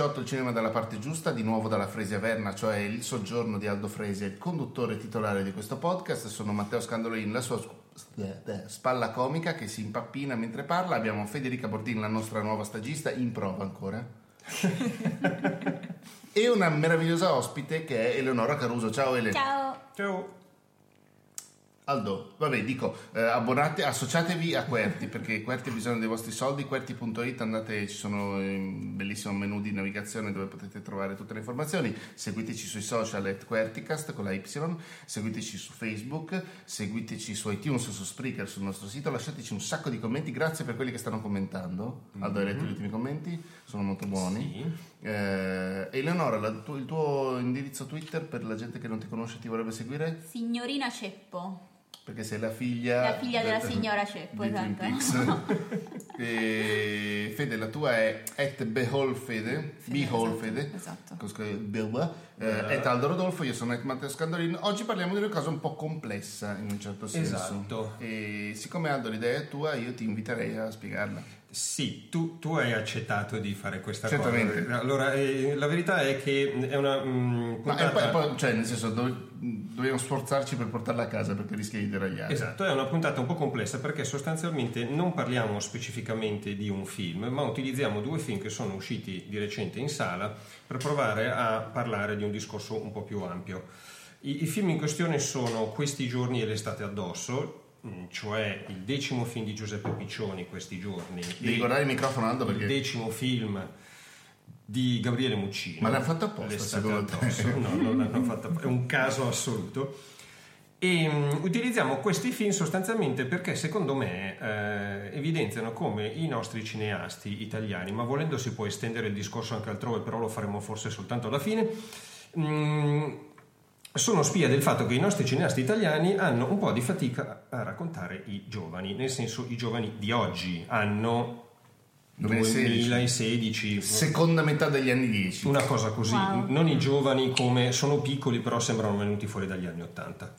183, Ricciotto il cinema dalla parte giusta, di nuovo dalla Fresia Verna, cioè il soggiorno di Aldo Fresia, il conduttore titolare di questo podcast. Sono Matteo Scandolini, la sua eh, eh, spalla comica che si impappina mentre parla. Abbiamo Federica Bordin, la nostra nuova stagista, in prova ancora. e una meravigliosa ospite che è Eleonora Caruso. Ciao Ele. Ciao! Ciao. Aldo, vabbè, dico, eh, abbonate, associatevi a Querti perché Querti ha bisogno dei vostri soldi. Querti.it, andate, ci sono un bellissimo menu di navigazione dove potete trovare tutte le informazioni. Seguiteci sui social at Querticast con la Y, seguiteci su Facebook, seguiteci su iTunes, su Spreaker, sul nostro sito. Lasciateci un sacco di commenti. Grazie per quelli che stanno commentando. Aldo, hai letto gli ultimi commenti? Sono molto buoni. Eh, Eleonora, la- tu- il tuo indirizzo Twitter per la gente che non ti conosce e ti vorrebbe seguire? Signorina Ceppo. Perché sei la figlia... La figlia della signora Ceppo, esatto. E Fede, la tua è at beholfede, beholfede, esatto. con scritto Bill, eh, at Aldo Rodolfo, io sono at Matteo Scandolino. Oggi parliamo di una cosa un po' complessa in un certo senso. Esatto. E siccome Aldo l'idea è tua, io ti inviterei a spiegarla. Sì, tu, tu hai accettato di fare questa Certamente. cosa. Allora, eh, la verità è che è una mm, Ma e puntata... poi, e poi, cioè, nel senso, dove- dobbiamo sforzarci per portarla a casa perché rischia di deragliare. Esatto, è una puntata un po' complessa perché sostanzialmente non parliamo specificamente di un film, ma utilizziamo due film che sono usciti di recente in sala per provare a parlare di un discorso un po' più ampio. I, i film in questione sono Questi giorni e l'estate addosso, mm, cioè il decimo film di Giuseppe Piccioni questi giorni. Devi guardare il microfono, Aldo, il perché... decimo film di Gabriele Muccino. Ma l'hanno fatto apposta, secondo te? No, non l'hanno fatto apposta, è un caso assoluto. E mm, utilizziamo questi film sostanzialmente perché secondo me eh, evidenziano come i nostri cineasti italiani, ma volendo si può estendere il discorso anche altrove, però lo faremo forse soltanto alla fine, mm, sono spia del fatto che i nostri cineasti italiani hanno un po' di fatica a raccontare i giovani, nel senso i giovani di oggi hanno 2016. 2016 Seconda metà degli anni 10. una cosa così, Wow. non i giovani come sono piccoli però sembrano venuti fuori dagli anni Ottanta.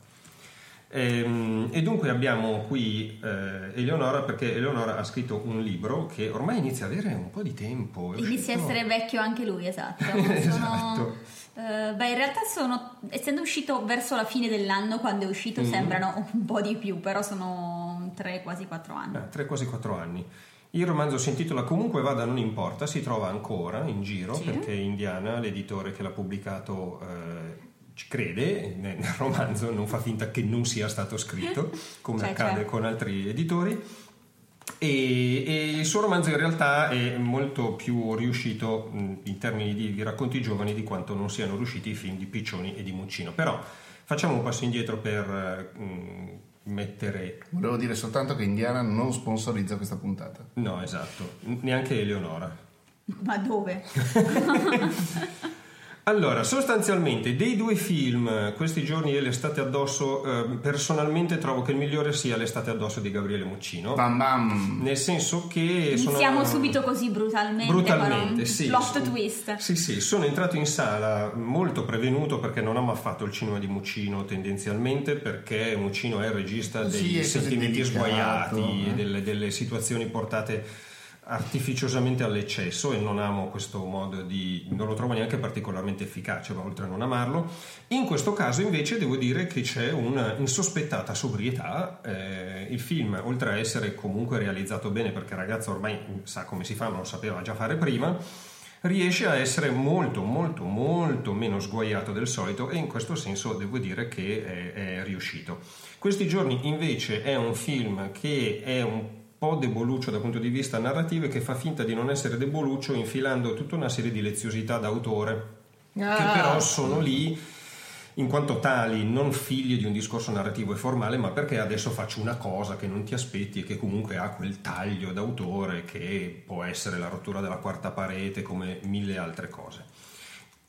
Ehm, E dunque abbiamo qui eh, Eleonora perché Eleonora ha scritto un libro che ormai inizia a avere un po' di tempo. Inizia a essere vecchio anche lui, esatto. Esatto. Sono, eh, beh, in realtà sono, essendo uscito verso la fine dell'anno, quando è uscito Mm-hmm. sembrano un po' di più, però sono tre, quasi quattro anni. Ah, tre quasi quattro anni. Il romanzo si intitola Comunque vada non importa, si trova ancora in giro Sì. perché Indiana, l'editore che l'ha pubblicato, eh, ci crede nel nel romanzo, non fa finta che non sia stato scritto, come Cioè, accade cioè. con altri editori. E, e il suo romanzo in realtà è molto più riuscito mh, in termini di, di racconti giovani di quanto non siano riusciti i film di Piccioni e di Muccino. Però facciamo un passo indietro per mh, mettere Volevo dire soltanto che Indiana non sponsorizza questa puntata. No, esatto, neanche Eleonora. Ma dove? Allora, sostanzialmente, dei due film, questi giorni e l'estate addosso, eh, personalmente trovo che il migliore sia l'estate addosso di Gabriele Muccino. Bam bam! Nel senso che sono... Iniziamo subito così brutalmente. Brutalmente, sì. Plot twist. Sì, sì, sono entrato in sala molto prevenuto perché non ho mai fatto il cinema di Muccino tendenzialmente, perché Muccino è il regista Sì, dei così sentimenti sguaiati, eh. delle, delle situazioni portate artificiosamente all'eccesso e non amo questo modo di non lo trovo neanche particolarmente efficace ma oltre a non amarlo in questo caso invece devo dire che c'è una insospettata sobrietà eh, il film oltre a essere comunque realizzato bene perché il ragazzo ormai sa come si fa ma lo sapeva già fare prima riesce a essere molto molto molto meno sguaiato del solito e in questo senso devo dire che è, è riuscito. Questi giorni invece è un film che è un po' deboluccio dal punto di vista narrativo e che fa finta di non essere deboluccio infilando tutta una serie di leziosità d'autore Ah. che però sono lì in quanto tali non figli di un discorso narrativo e formale, ma perché adesso faccio una cosa che non ti aspetti e che comunque ha quel taglio d'autore che può essere la rottura della quarta parete come mille altre cose.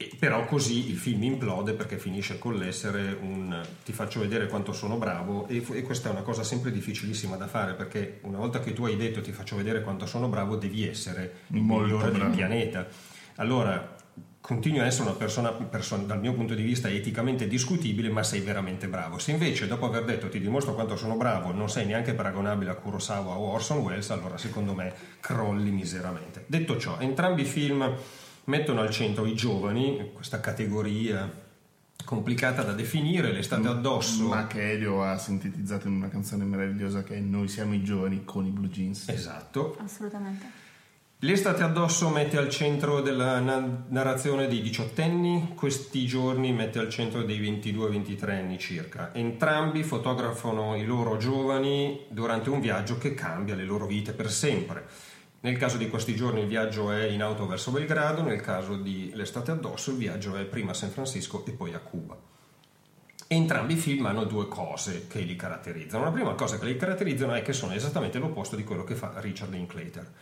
E però così il film implode perché finisce con l'essere un ti faccio vedere quanto sono bravo e, e questa è una cosa sempre difficilissima da fare perché una volta che tu hai detto ti faccio vedere quanto sono bravo devi essere il Molto migliore del bravo. pianeta. Allora continui a essere una persona, persona, dal mio punto di vista eticamente discutibile, ma sei veramente bravo. Se invece dopo aver detto ti dimostro quanto sono bravo non sei neanche paragonabile a Kurosawa o Orson Welles, allora secondo me crolli miseramente. Detto ciò, entrambi i film mettono al centro i giovani, questa categoria complicata da definire, l'estate addosso. Ma che Elio ha sintetizzato in una canzone meravigliosa che è Noi siamo i giovani con i blue jeans. Esatto. Assolutamente. L'estate addosso mette al centro della na- narrazione dei diciottenni, questi giorni mette al centro dei 22-23 anni circa. Entrambi fotografano i loro giovani durante un viaggio che cambia le loro vite per sempre. Nel caso di questi giorni il viaggio è in auto verso Belgrado, nel caso di l'estate addosso il viaggio è prima a San Francisco e poi a Cuba. Entrambi i film hanno due cose che li caratterizzano. La prima cosa che li caratterizzano è che sono esattamente l'opposto di quello che fa Richard Linklater.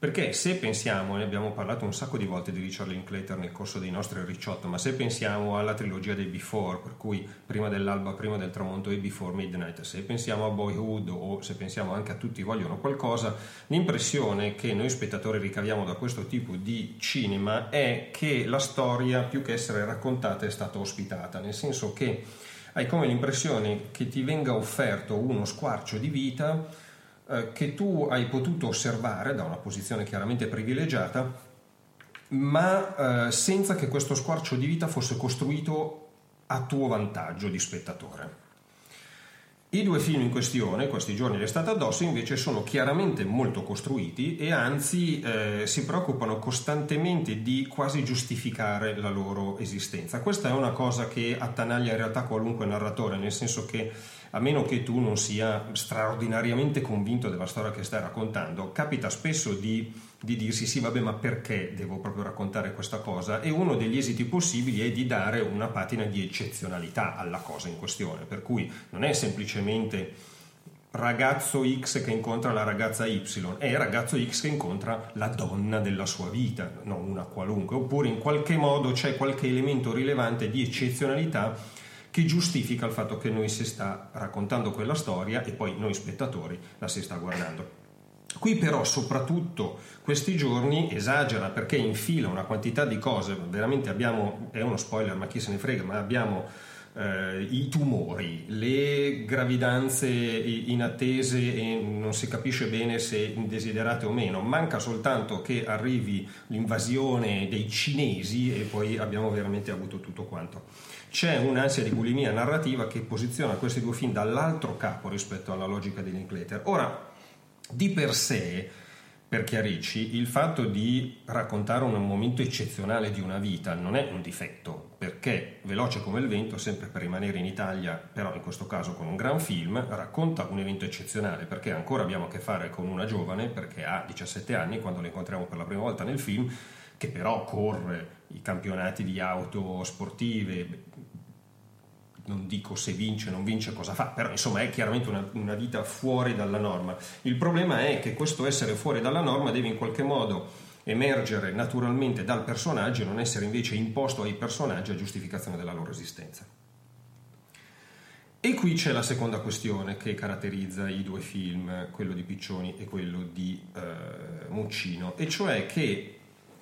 Perché se pensiamo, ne abbiamo parlato un sacco di volte di Richard Linklater nel corso dei nostri ricciotto, ma se pensiamo alla trilogia dei Before, per cui prima dell'alba, prima del tramonto e Before Midnight, se pensiamo a Boyhood o se pensiamo anche a Tutti vogliono qualcosa, l'impressione che noi spettatori ricaviamo da questo tipo di cinema è che la storia, più che essere raccontata, è stata ospitata, nel senso che hai come l'impressione che ti venga offerto uno squarcio di vita eh, che tu hai potuto osservare da una posizione chiaramente privilegiata, ma eh, senza che questo squarcio di vita fosse costruito a tuo vantaggio di spettatore. I due film in questione, questi giorni l'estate addosso, invece sono chiaramente molto costruiti e anzi eh, si preoccupano costantemente di quasi giustificare la loro esistenza. Questa è una cosa che attanaglia in realtà qualunque narratore, nel senso che a meno che tu non sia straordinariamente convinto della storia che stai raccontando, capita spesso di, di, dirsi sì, vabbè, ma perché devo proprio raccontare questa cosa? E uno degli esiti possibili è di dare una patina di eccezionalità alla cosa in questione, per cui non è semplicemente ragazzo X che incontra la ragazza Y, è ragazzo X che incontra la donna della sua vita, non una qualunque, oppure in qualche modo c'è qualche elemento rilevante di eccezionalità che giustifica il fatto che noi si sta raccontando quella storia e poi noi spettatori la si sta guardando. Qui però soprattutto questi giorni esagera perché infila una quantità di cose, veramente abbiamo, è uno spoiler ma chi se ne frega, ma abbiamo eh, i tumori, le gravidanze inattese e non si capisce bene se indesiderate o meno, manca soltanto che arrivi l'invasione dei cinesi e poi abbiamo veramente avuto tutto quanto c'è un'ansia di bulimia narrativa che posiziona questi due film dall'altro capo rispetto alla logica di Linklater. Ora, di per sé, per chiarirci, il fatto di raccontare un momento eccezionale di una vita non è un difetto, perché Veloce come il vento, sempre per rimanere in Italia, però in questo caso con un gran film, racconta un evento eccezionale, perché ancora abbiamo a che fare con una giovane, perché ha 17 anni, quando la incontriamo per la prima volta nel film, che però corre i campionati di auto sportive, non dico se vince o non vince cosa fa, però insomma è chiaramente una, una, vita fuori dalla norma. Il problema è che questo essere fuori dalla norma deve in qualche modo emergere naturalmente dal personaggio e non essere invece imposto ai personaggi a giustificazione della loro esistenza. E qui c'è la seconda questione che caratterizza i due film, quello di Piccioni e quello di eh, Muccino, e cioè che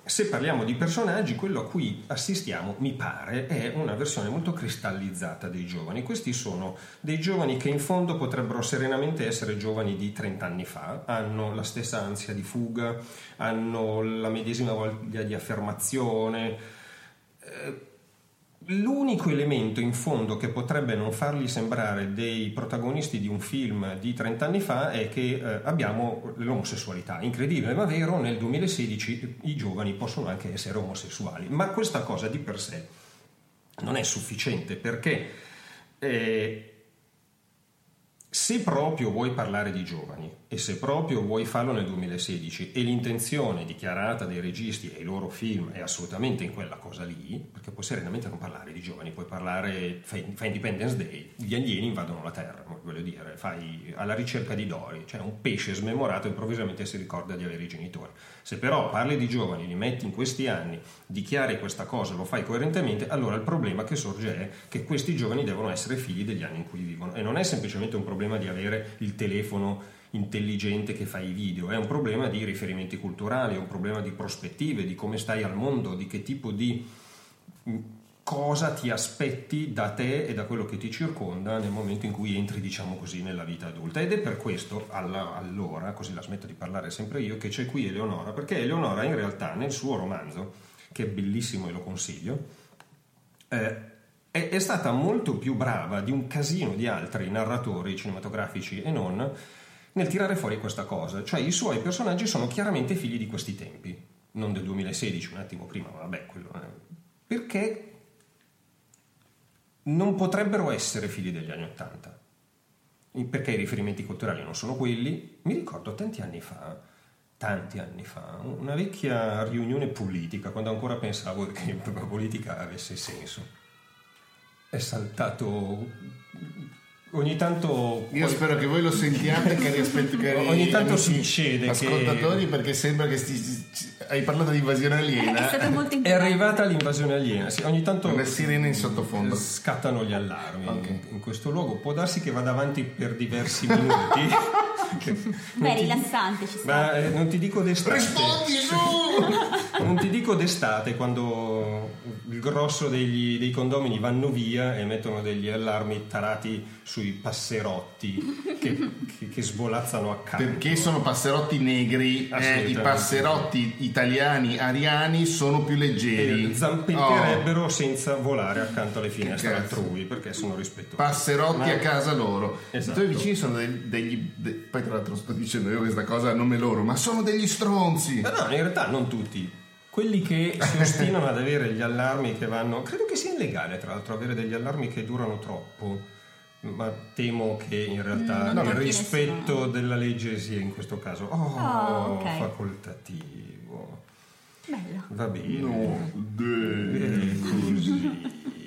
se parliamo di personaggi, quello a cui assistiamo, mi pare, è una versione molto cristallizzata dei giovani. Questi sono dei giovani che in fondo potrebbero serenamente essere giovani di 30 anni fa, hanno la stessa ansia di fuga, hanno la medesima voglia di affermazione. L'unico elemento in fondo che potrebbe non farli sembrare dei protagonisti di un film di 30 anni fa è che eh, abbiamo l'omosessualità. Incredibile ma vero, nel 2016 i giovani possono anche essere omosessuali, ma questa cosa di per sé non è sufficiente perché eh, se proprio vuoi parlare di giovani e se proprio vuoi farlo nel 2016 e l'intenzione dichiarata dai registi e i loro film è assolutamente in quella cosa lì, perché puoi serenamente non parlare di giovani, puoi parlare, fai, fai Independence Day, gli alieni invadono la Terra, voglio dire, fai alla ricerca di Dory, cioè un pesce smemorato improvvisamente si ricorda di avere i genitori. Se però parli di giovani, li metti in questi anni, dichiari questa cosa, lo fai coerentemente, allora il problema che sorge è che questi giovani devono essere figli degli anni in cui vivono. E non è semplicemente un problema di avere il telefono intelligente che fa i video, è un problema di riferimenti culturali, è un problema di prospettive, di come stai al mondo, di che tipo di cosa ti aspetti da te e da quello che ti circonda nel momento in cui entri, diciamo così, nella vita adulta. Ed è per questo, alla, allora, così la smetto di parlare sempre io, che c'è qui Eleonora, perché Eleonora in realtà nel suo romanzo, che è bellissimo e lo consiglio, eh, è, è stata molto più brava di un casino di altri narratori cinematografici e non nel tirare fuori questa cosa, cioè i suoi personaggi sono chiaramente figli di questi tempi, non del 2016, un attimo prima, ma vabbè, quello è... perché non potrebbero essere figli degli anni Ottanta, perché i riferimenti culturali non sono quelli. Mi ricordo tanti anni fa, tanti anni fa, una vecchia riunione politica, quando ancora pensavo che la politica avesse senso. È saltato Ogni tanto. Io poi... spero che voi lo sentiate, cari aspettatori. Ogni tanto si succede. Ascoltatori, che... perché sembra che sti... hai parlato di invasione aliena. È, molto è arrivata l'invasione aliena. Sì, ogni tanto. Le sirene in sottofondo. Scattano gli allarmi okay. in, in, questo luogo. Può darsi che vada avanti per diversi minuti. Beh, rilassante ci sta. Ma eh, non ti dico d'estate. Rispondi su! non ti dico d'estate quando il grosso degli, dei condomini vanno via e mettono degli allarmi tarati sui passerotti che, che, che svolazzano accanto. Perché sono passerotti negri, eh, i passerotti italiani ariani sono più leggeri. E zampetterebbero oh. senza volare accanto alle finestre altrui perché sono rispettosi. Passerotti Ma... a casa loro. Esatto. I tuoi vicini sono degli, degli de... poi tra l'altro sto dicendo io questa cosa a nome loro, ma sono degli stronzi. Ma no, in realtà non tutti quelli che si ostinano ad avere gli allarmi che vanno credo che sia illegale tra l'altro avere degli allarmi che durano troppo ma temo che in realtà mm, il rispetto nessuno. della legge sia in questo caso oh, oh okay. facoltativo. Bello. Va bene. No, è così.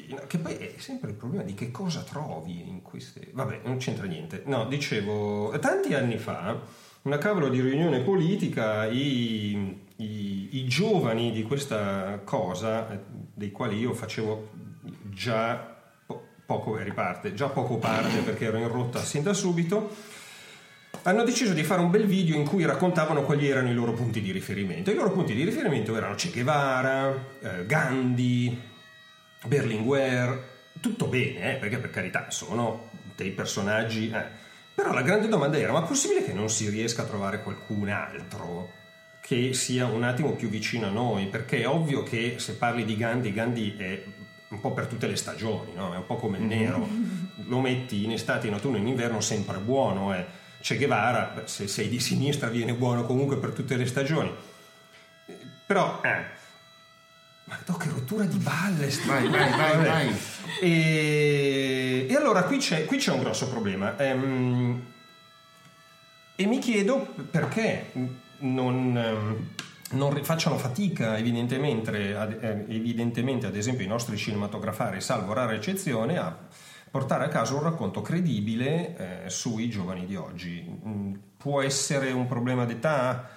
no, che poi è sempre il problema di che cosa trovi in queste vabbè non c'entra niente. No dicevo tanti anni fa una cavolo di riunione politica i, i, i giovani di questa cosa eh, dei quali io facevo già poco riparte, già poco parte perché ero in rotta sin da subito, hanno deciso di fare un bel video in cui raccontavano quali erano i loro punti di riferimento. I loro punti di riferimento erano Che Guevara, eh, Gandhi, Berlinguer, tutto bene, eh, perché per carità sono dei personaggi... Eh. Però la grande domanda era, ma è possibile che non si riesca a trovare qualcun altro che sia un attimo più vicino a noi? Perché è ovvio che se parli di Gandhi, Gandhi è un po' per tutte le stagioni, no? è un po' come il nero, mm-hmm. lo metti in estate, in autunno, in inverno sempre buono. Eh. Che Guevara, se sei di sinistra, viene buono comunque per tutte le stagioni. Però, eh, ma no, che rottura di balle! Vai, vai, vai, vai. E, e allora qui c'è, qui c'è, un grosso problema. Ehm, e mi chiedo perché non ehm, non facciano fatica evidentemente ad, eh, evidentemente ad esempio i nostri cinematografari, salvo rara eccezione, a portare a casa un racconto credibile eh, sui giovani di oggi. Mm, può essere un problema d'età,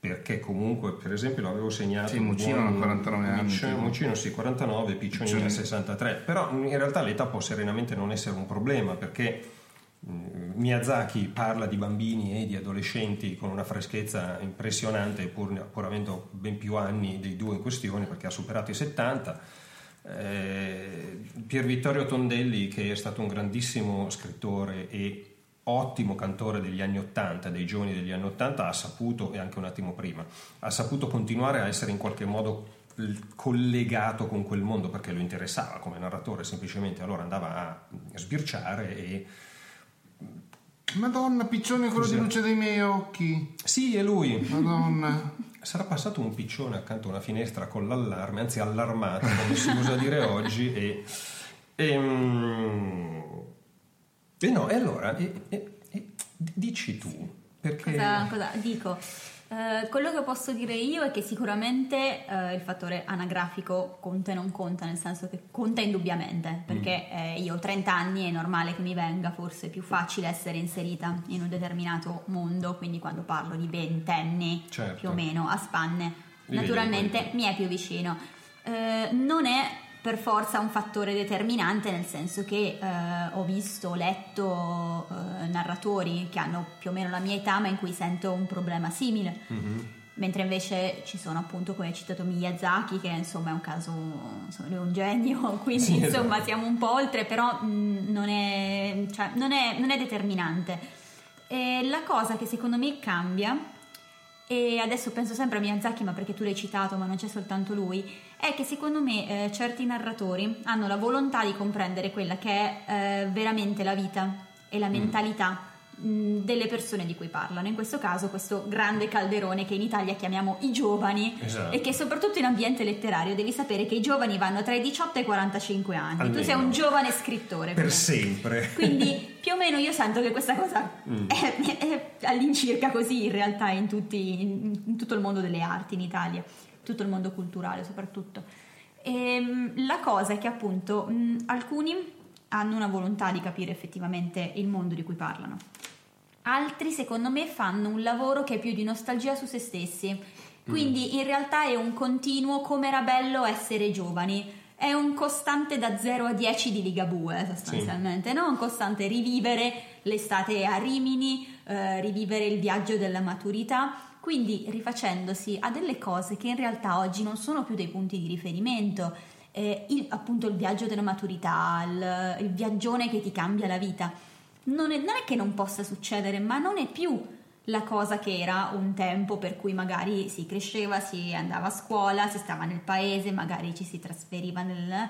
perché comunque, per esempio, l'avevo segnato. Sì, Mucino ha 49 anni. Mucino, Mucino sì, 49, Piccionini ha 63. Però in realtà l'età può serenamente non essere un problema perché Miyazaki parla di bambini e di adolescenti con una freschezza impressionante, pur, pur, avendo ben più anni dei due in questione, perché ha superato i 70. Eh, Pier Vittorio Tondelli, che è stato un grandissimo scrittore e ottimo cantore degli anni 80, dei giovani degli anni 80, ha saputo, e anche un attimo prima, ha saputo continuare a essere in qualche modo collegato con quel mondo perché lo interessava come narratore, semplicemente allora andava a sbirciare e Madonna, piccione quello Cos'è? di luce dei miei occhi. sì, è lui. Madonna. Sarà passato un piccione accanto a una finestra con l'allarme, anzi allarmato, come si usa dire oggi, e, e, mm, e no, e allora, e- e- e dici tu, perché... Cosa, cosa dico? Eh, quello che posso dire io è che sicuramente eh, il fattore anagrafico conta e non conta, nel senso che conta indubbiamente, perché eh, io ho 30 anni, è normale che mi venga forse più facile essere inserita in un determinato mondo, quindi quando parlo di ventenni Certo. più o meno a spanne, naturalmente mi è più vicino. Eh, non è per forza un fattore determinante, nel senso che eh, ho visto, letto eh, narratori che hanno più o meno la mia età, ma in cui sento un problema simile. Mhm. Mentre invece ci sono appunto, come hai citato Miyazaki, che insomma è un caso, insomma, è un genio, quindi Sì, insomma esatto. siamo un po' oltre, però mh, non, è, cioè, non, è, non è determinante. E la cosa che secondo me cambia, e adesso penso sempre a Miyazaki, ma perché tu l'hai citato, ma non c'è soltanto lui, è che secondo me eh, certi narratori hanno la volontà di comprendere quella che è eh, veramente la vita e la mentalità mh, delle persone di cui parlano. In questo caso questo grande calderone che in Italia chiamiamo i giovani Esatto. e che soprattutto in ambiente letterario devi sapere che i giovani vanno tra i 18 e i 45 anni. Tu sei Almeno. un giovane scrittore. Per comunque. sempre. Quindi più o meno io sento che questa cosa Mm. è, è all'incirca così in realtà in, tutti- in- in tutto il mondo delle arti in Italia, tutto il mondo culturale soprattutto. Ehm, la cosa è che appunto mh, alcuni hanno una volontà di capire effettivamente il mondo di cui parlano. Altri, secondo me, fanno un lavoro che è più di nostalgia su se stessi. Quindi in realtà è un continuo come era bello essere giovani. È un costante da 0 a 10 di Ligabue sostanzialmente, no? Un costante rivivere l'estate a Rimini, eh, rivivere il viaggio della maturità, quindi rifacendosi a delle cose che in realtà oggi non sono più dei punti di riferimento. Eh, il- appunto il viaggio della maturità, il, il viaggione che ti cambia la vita. Non è, non è che non possa succedere, ma non è più la cosa che era un tempo per cui magari si cresceva, si andava a scuola, si stava nel paese, magari ci si trasferiva nel...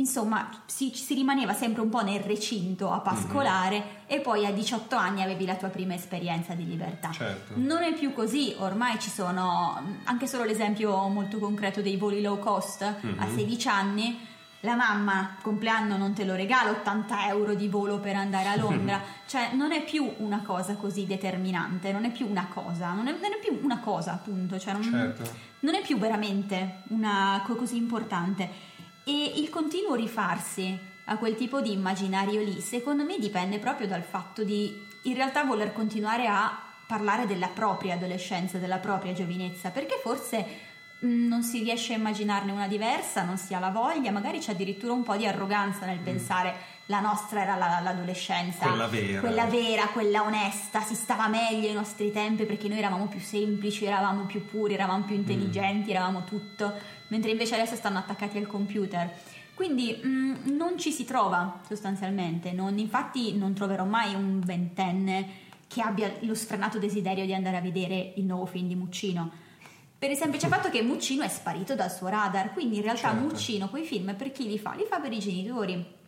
Insomma, si, si rimaneva sempre un po' nel recinto a pascolare e poi a 18 anni avevi la tua prima esperienza di libertà. Certo. Non è più così, ormai ci sono anche solo l'esempio molto concreto dei voli low cost a 16 anni. La mamma, compleanno non te lo regala 80 euro di volo per andare a Londra, cioè non è più una cosa così determinante, non è più una cosa, non è, non è più una cosa appunto, cioè non, Certo. non è più veramente una co- così importante. E il continuo rifarsi a quel tipo di immaginario lì, secondo me dipende proprio dal fatto di in realtà voler continuare a parlare della propria adolescenza, della propria giovinezza, perché forse mh, non si riesce a immaginarne una diversa, non si ha la voglia, magari c'è addirittura un po' di arroganza nel pensare la nostra era la- l'adolescenza, Quella vera. quella vera, quella onesta, si stava meglio ai nostri tempi perché noi eravamo più semplici, eravamo più puri, eravamo più intelligenti, eravamo tutto, mentre invece adesso stanno attaccati al computer. Quindi mh, non ci si trova sostanzialmente, non- infatti non troverò mai un ventenne che abbia lo sfrenato desiderio di andare a vedere il nuovo film di Muccino. Per il semplice fatto che Muccino è sparito dal suo radar, quindi in realtà Certo. Muccino quei film per chi li fa? Li fa per i genitori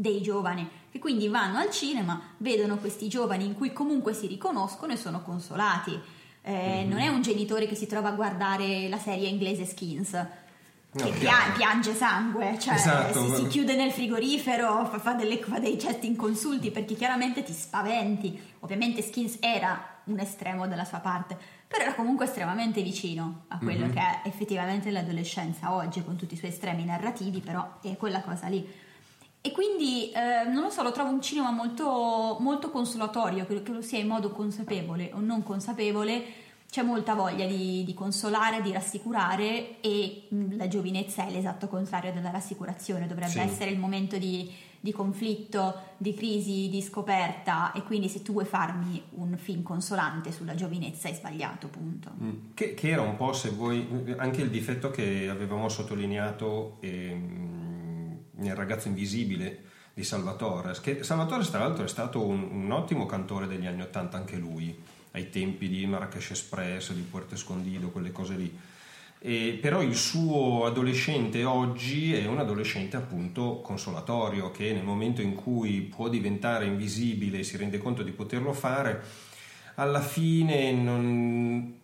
dei giovani che quindi vanno al cinema, vedono questi giovani in cui comunque si riconoscono e sono consolati. Eh, Mhm. Non è un genitore che si trova a guardare la serie inglese Skins. Che No, pia- chiaro. piange sangue, cioè Esatto. si, si chiude nel frigorifero, fa, fa delle- fa dei gesti inconsulti perché chiaramente ti spaventi. Ovviamente Skins era un estremo dalla sua parte, però era comunque estremamente vicino a quello Mhm. che è effettivamente l'adolescenza oggi, con tutti i suoi estremi narrativi, però è quella cosa lì. E quindi, eh, non lo so, lo trovo un cinema molto, molto consolatorio, che, che lo sia in modo consapevole o non consapevole, c'è molta voglia di, di consolare, di rassicurare e mh, la giovinezza è l'esatto contrario della rassicurazione, dovrebbe Sì. essere il momento di, di conflitto, di crisi, di scoperta e quindi se tu vuoi farmi un film consolante sulla giovinezza hai sbagliato, punto. Mm. Che, che era un po', se vuoi, anche il difetto che avevamo sottolineato ehm, nel ragazzo invisibile di Salvatore. Che Salvatore, tra l'altro, è stato un, un ottimo cantore degli anni Ottanta, anche lui, ai tempi di Marrakesh Express, di Puerto Escondido, quelle cose lì. E però il suo adolescente oggi è un adolescente appunto consolatorio che nel momento in cui può diventare invisibile e si rende conto di poterlo fare, alla fine non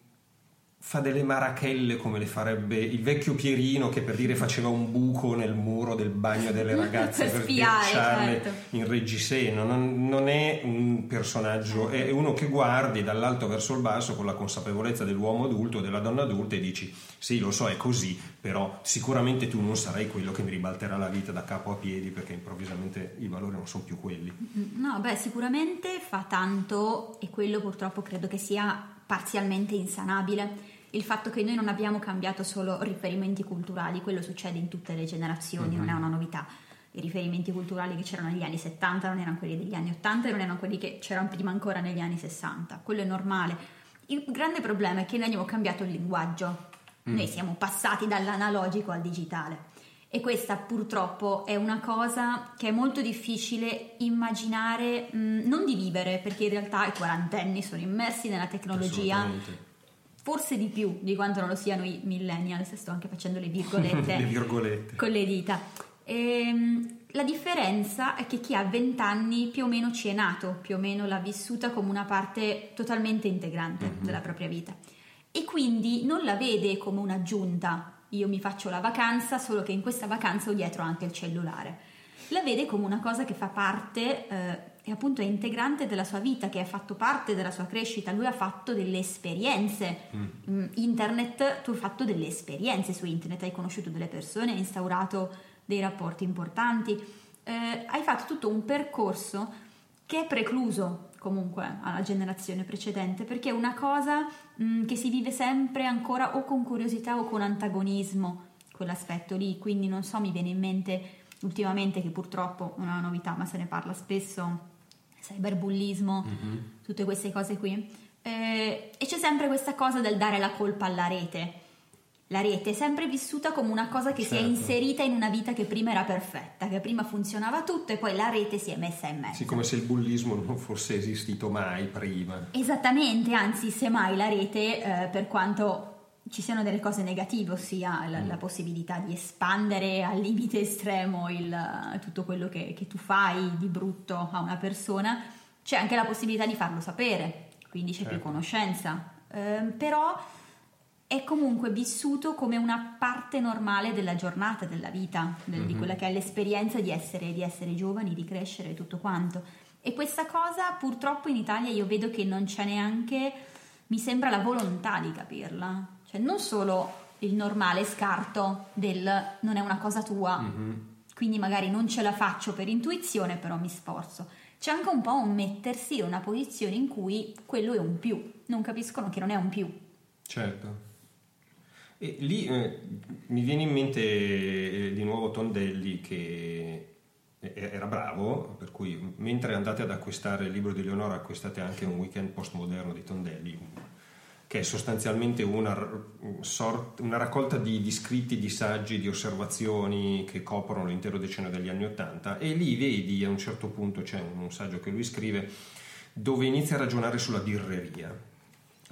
fa delle marachelle come le farebbe il vecchio Pierino che per dire faceva un buco nel muro del bagno delle ragazze Per sbirciarle certo. in reggiseno non, non è un personaggio è uno che guardi dall'alto verso il basso con la consapevolezza dell'uomo adulto o della donna adulta e dici sì lo so è così però sicuramente tu non sarai quello che mi ribalterà la vita da capo a piedi perché improvvisamente i valori non sono più quelli No, beh, sicuramente fa tanto e quello purtroppo credo che sia parzialmente insanabile. Il fatto che noi non abbiamo cambiato solo riferimenti culturali, quello succede in tutte le generazioni, non è una novità. I riferimenti culturali che c'erano negli anni 70 non erano quelli degli anni 80 e non erano quelli che c'erano prima ancora negli anni 60. Quello è normale. Il grande problema è che noi abbiamo cambiato il linguaggio. Noi siamo passati dall'analogico al digitale. E questa purtroppo è una cosa che è molto difficile immaginare, mh, non di vivere, perché in realtà i quarantenni sono immersi nella tecnologia. Forse di più di quanto non lo siano i millennials, sto anche facendo le virgolette le virgolette con le dita. Ehm, la differenza è che chi ha 20 anni più o meno ci è nato, più o meno l'ha vissuta come una parte totalmente integrante della propria vita e quindi non la vede come un'aggiunta. Io mi faccio la vacanza, solo che in questa vacanza ho dietro anche il cellulare. La vede come una cosa che fa parte eh, e appunto è integrante della sua vita, che ha fatto parte della sua crescita. Lui ha fatto delle esperienze. Mm, Internet, tu hai fatto delle esperienze su internet, hai conosciuto delle persone, hai instaurato dei rapporti importanti, eh, hai fatto tutto un percorso che è precluso comunque alla generazione precedente, perché è una cosa mh, che si vive sempre ancora o con curiosità o con antagonismo, quell'aspetto lì, quindi non so, mi viene in mente ultimamente che purtroppo è una novità, ma se ne parla spesso, cyberbullismo, tutte queste cose qui. Eh, e c'è sempre questa cosa del dare la colpa alla rete. La rete è sempre vissuta come una cosa che si è Certo. inserita in una vita che prima era perfetta, che prima funzionava tutto e poi la rete si è messa in mezzo. Sì, come se il bullismo non fosse esistito mai prima. Esattamente, anzi, semmai la rete, eh, per quanto ci siano delle cose negative, ossia la, la possibilità di espandere al limite estremo il- tutto quello che, che tu fai di brutto a una persona, c'è anche la possibilità di farlo sapere, quindi c'è più Certo. conoscenza. Ehm, però è comunque vissuto come una parte normale della giornata, della vita, del- di quella che è l'esperienza di essere, di essere giovani, di crescere e tutto quanto. E questa cosa purtroppo in Italia io vedo che non c'è neanche, mi sembra, la volontà di capirla. Cioè non solo il normale scarto del non è una cosa tua, quindi magari non ce la faccio per intuizione, però mi sforzo. C'è anche un po' un mettersi in una posizione in cui quello è un più, non capiscono che non è un più. Certo. E lì eh, mi viene in mente eh, di nuovo Tondelli che eh, era bravo, per cui mentre andate ad acquistare il libro di Leonora acquistate anche un weekend postmoderno di Tondelli, che è sostanzialmente una, sort- una raccolta di, di scritti, di saggi, di osservazioni che coprono l'intero decennio degli anni Ottanta e lì vedi a un certo punto c'è un, un saggio che lui scrive dove inizia a ragionare sulla birreria.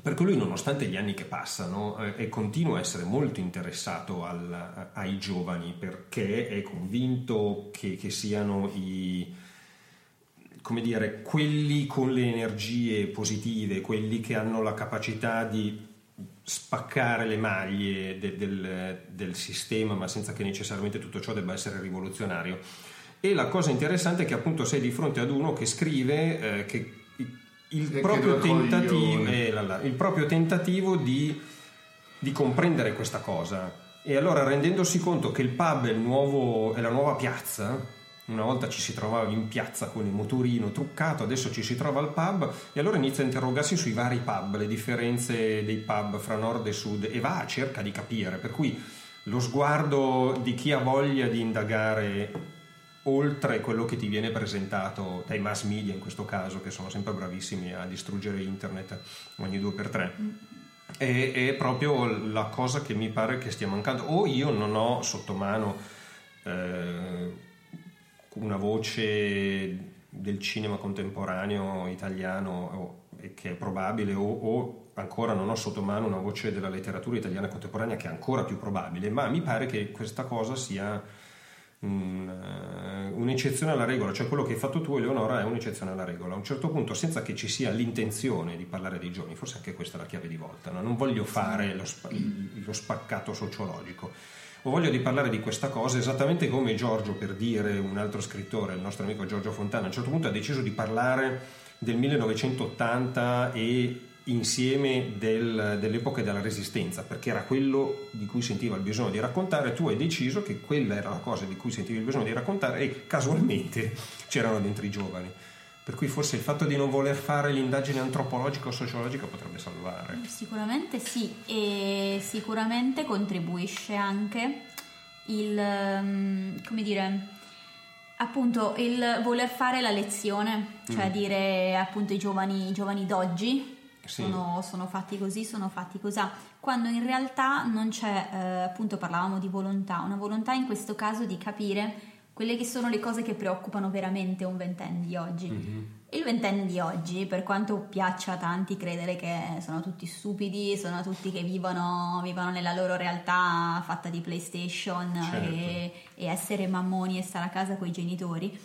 Perché lui, nonostante gli anni che passano, eh, continua a essere molto interessato al- ai giovani perché è convinto che, che siano i, come dire, quelli con le energie positive, quelli che hanno la capacità di spaccare le maglie de- del, del sistema, ma senza che necessariamente tutto ciò debba essere rivoluzionario. E la cosa interessante è che appunto sei di fronte ad uno che scrive eh, che il- proprio, tentativo, eh, là, là, il proprio tentativo di, di comprendere questa cosa. E allora rendendosi conto che il pub è, nuovo- è la nuova piazza, una volta ci si trovava in piazza con il motorino truccato, adesso ci si trova al pub e allora inizia a interrogarsi sui vari pub, le differenze dei pub fra nord e sud e va a cerca di capire. Per cui lo sguardo di chi ha voglia di indagare oltre quello che ti viene presentato dai mass media in questo caso, che sono sempre bravissimi a distruggere internet ogni due per tre. È, è proprio la cosa che mi pare che stia mancando. O io non ho sotto mano eh, una voce del cinema contemporaneo italiano o che è probabile, o, o ancora non ho sotto mano una voce della letteratura italiana contemporanea che è ancora più probabile, ma mi pare che questa cosa sia un, eh, un'eccezione alla regola, cioè quello che hai fatto tu Eleonora è un'eccezione alla regola. A un certo punto, senza che ci sia l'intenzione di parlare dei giovani, forse anche questa è la chiave di volta, no? non voglio fare lo, spa- lo spaccato sociologico. Ho voglia di parlare di questa cosa esattamente come Giorgio, per dire un altro scrittore, il nostro amico Giorgio Fontana, a un certo punto ha deciso di parlare del 1980 e insieme del, dell'epoca della resistenza, perché era quello di cui sentiva il bisogno di raccontare, tu hai deciso che quella era la cosa di cui sentivi il bisogno di raccontare e casualmente c'erano dentro i giovani. Per cui forse il fatto di non voler fare l'indagine antropologica o sociologica potrebbe salvare. Sicuramente sì, e sicuramente contribuisce anche il, um, come dire, appunto il voler fare la lezione, cioè Mm. dire appunto i giovani, i giovani d'oggi Sì. sono, sono fatti così, sono fatti così, quando in realtà non c'è, eh, appunto parlavamo di volontà, una volontà in questo caso di capire quelle che sono le cose che preoccupano veramente un ventenne di oggi. Mm-hmm. Il ventenne di oggi, per quanto piaccia a tanti credere che sono tutti stupidi, sono tutti che vivono, vivono nella loro realtà fatta di PlayStation Certo. e, e essere mammoni e stare a casa con i genitori,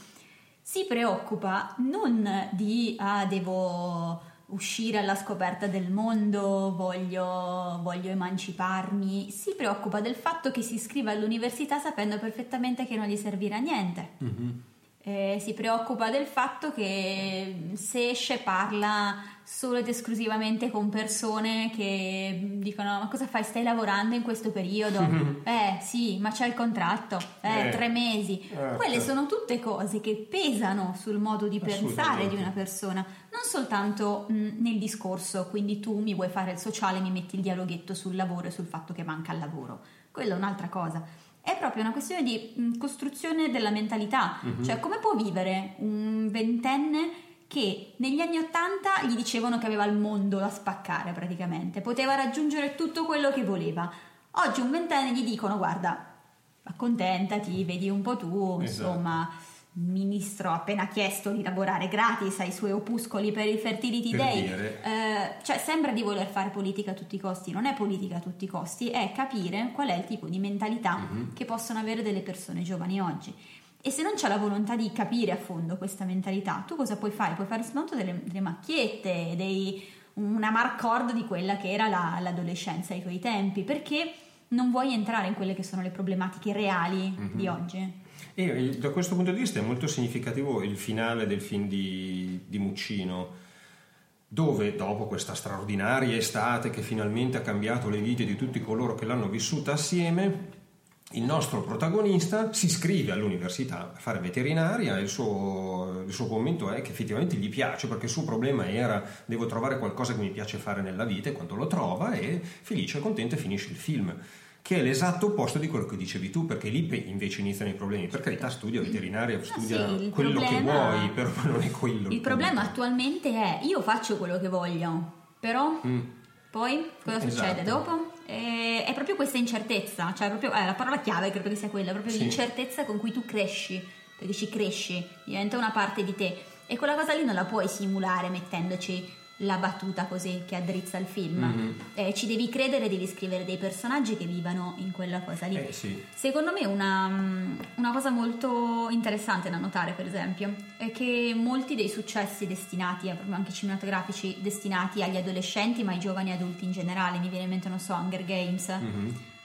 si preoccupa non di ah, devo uscire alla scoperta del mondo, voglio, voglio emanciparmi, si preoccupa del fatto che si iscriva all'università sapendo perfettamente che non gli servirà a niente. Eh, si preoccupa del fatto che se esce parla solo ed esclusivamente con persone che dicono ma cosa fai? Stai lavorando in questo periodo? Eh sì ma c'è il contratto eh, Eh. tre mesi. Eh, quelle sono tutte cose che pesano sul modo di pensare di una persona non soltanto mh, nel discorso quindi tu mi vuoi fare il sociale mi metti il dialoghetto sul lavoro e sul fatto che manca il lavoro. Quella è un'altra cosa. È proprio una questione di mh, costruzione della mentalità, cioè come può vivere un ventenne che negli anni Ottanta gli dicevano che aveva il mondo da spaccare praticamente, poteva raggiungere tutto quello che voleva. Oggi un ventenne gli dicono guarda, accontentati, vedi un po' tu, Esatto. insomma, il ministro ha appena chiesto di lavorare gratis ai suoi opuscoli per il Fertility Per Day. Eh, cioè sembra di voler fare politica a tutti i costi, non è politica a tutti i costi, è capire qual è il tipo di mentalità Mhm. che possono avere delle persone giovani oggi. E se non c'è la volontà di capire a fondo questa mentalità, tu cosa puoi fare? Puoi fare soltanto delle, delle macchiette, dei, una marcord di quella che era la- l'adolescenza ai tuoi tempi, perché non vuoi entrare in quelle che sono le problematiche reali Mhm. di oggi. E il- da questo punto di vista è molto significativo il finale del film di, di Muccino, dove dopo questa straordinaria estate che finalmente ha cambiato le vite di tutti coloro che l'hanno vissuta assieme, il nostro protagonista si iscrive all'università a fare veterinaria e il suo, il suo commento è che effettivamente gli piace perché il suo problema era devo trovare qualcosa che mi piace fare nella vita e quando lo trova è felice e contento e finisce il film che è l'esatto opposto di quello che dicevi tu perché lì invece iniziano i problemi per carità studia veterinaria studia sì, quello che problema- vuoi però non è quello Il problema punto. attualmente è io faccio quello che voglio, però Mm. poi cosa succede Esatto. dopo? E- è proprio questa incertezza, cioè proprio eh, la parola chiave credo che sia quella, proprio Sì. l'incertezza con cui tu cresci, perché ci cresci, diventa una parte di te e quella cosa lì non la puoi simulare mettendoci la battuta così che addrizza il film. Mm-hmm. Eh, ci devi credere, devi scrivere dei personaggi che vivano in quella cosa lì. Eh, sì. Secondo me una, una cosa molto interessante da notare, per esempio, è che molti dei successi destinati, proprio anche cinematografici, destinati agli adolescenti, ma ai giovani adulti in generale, mi viene in mente, non so, Hunger Games,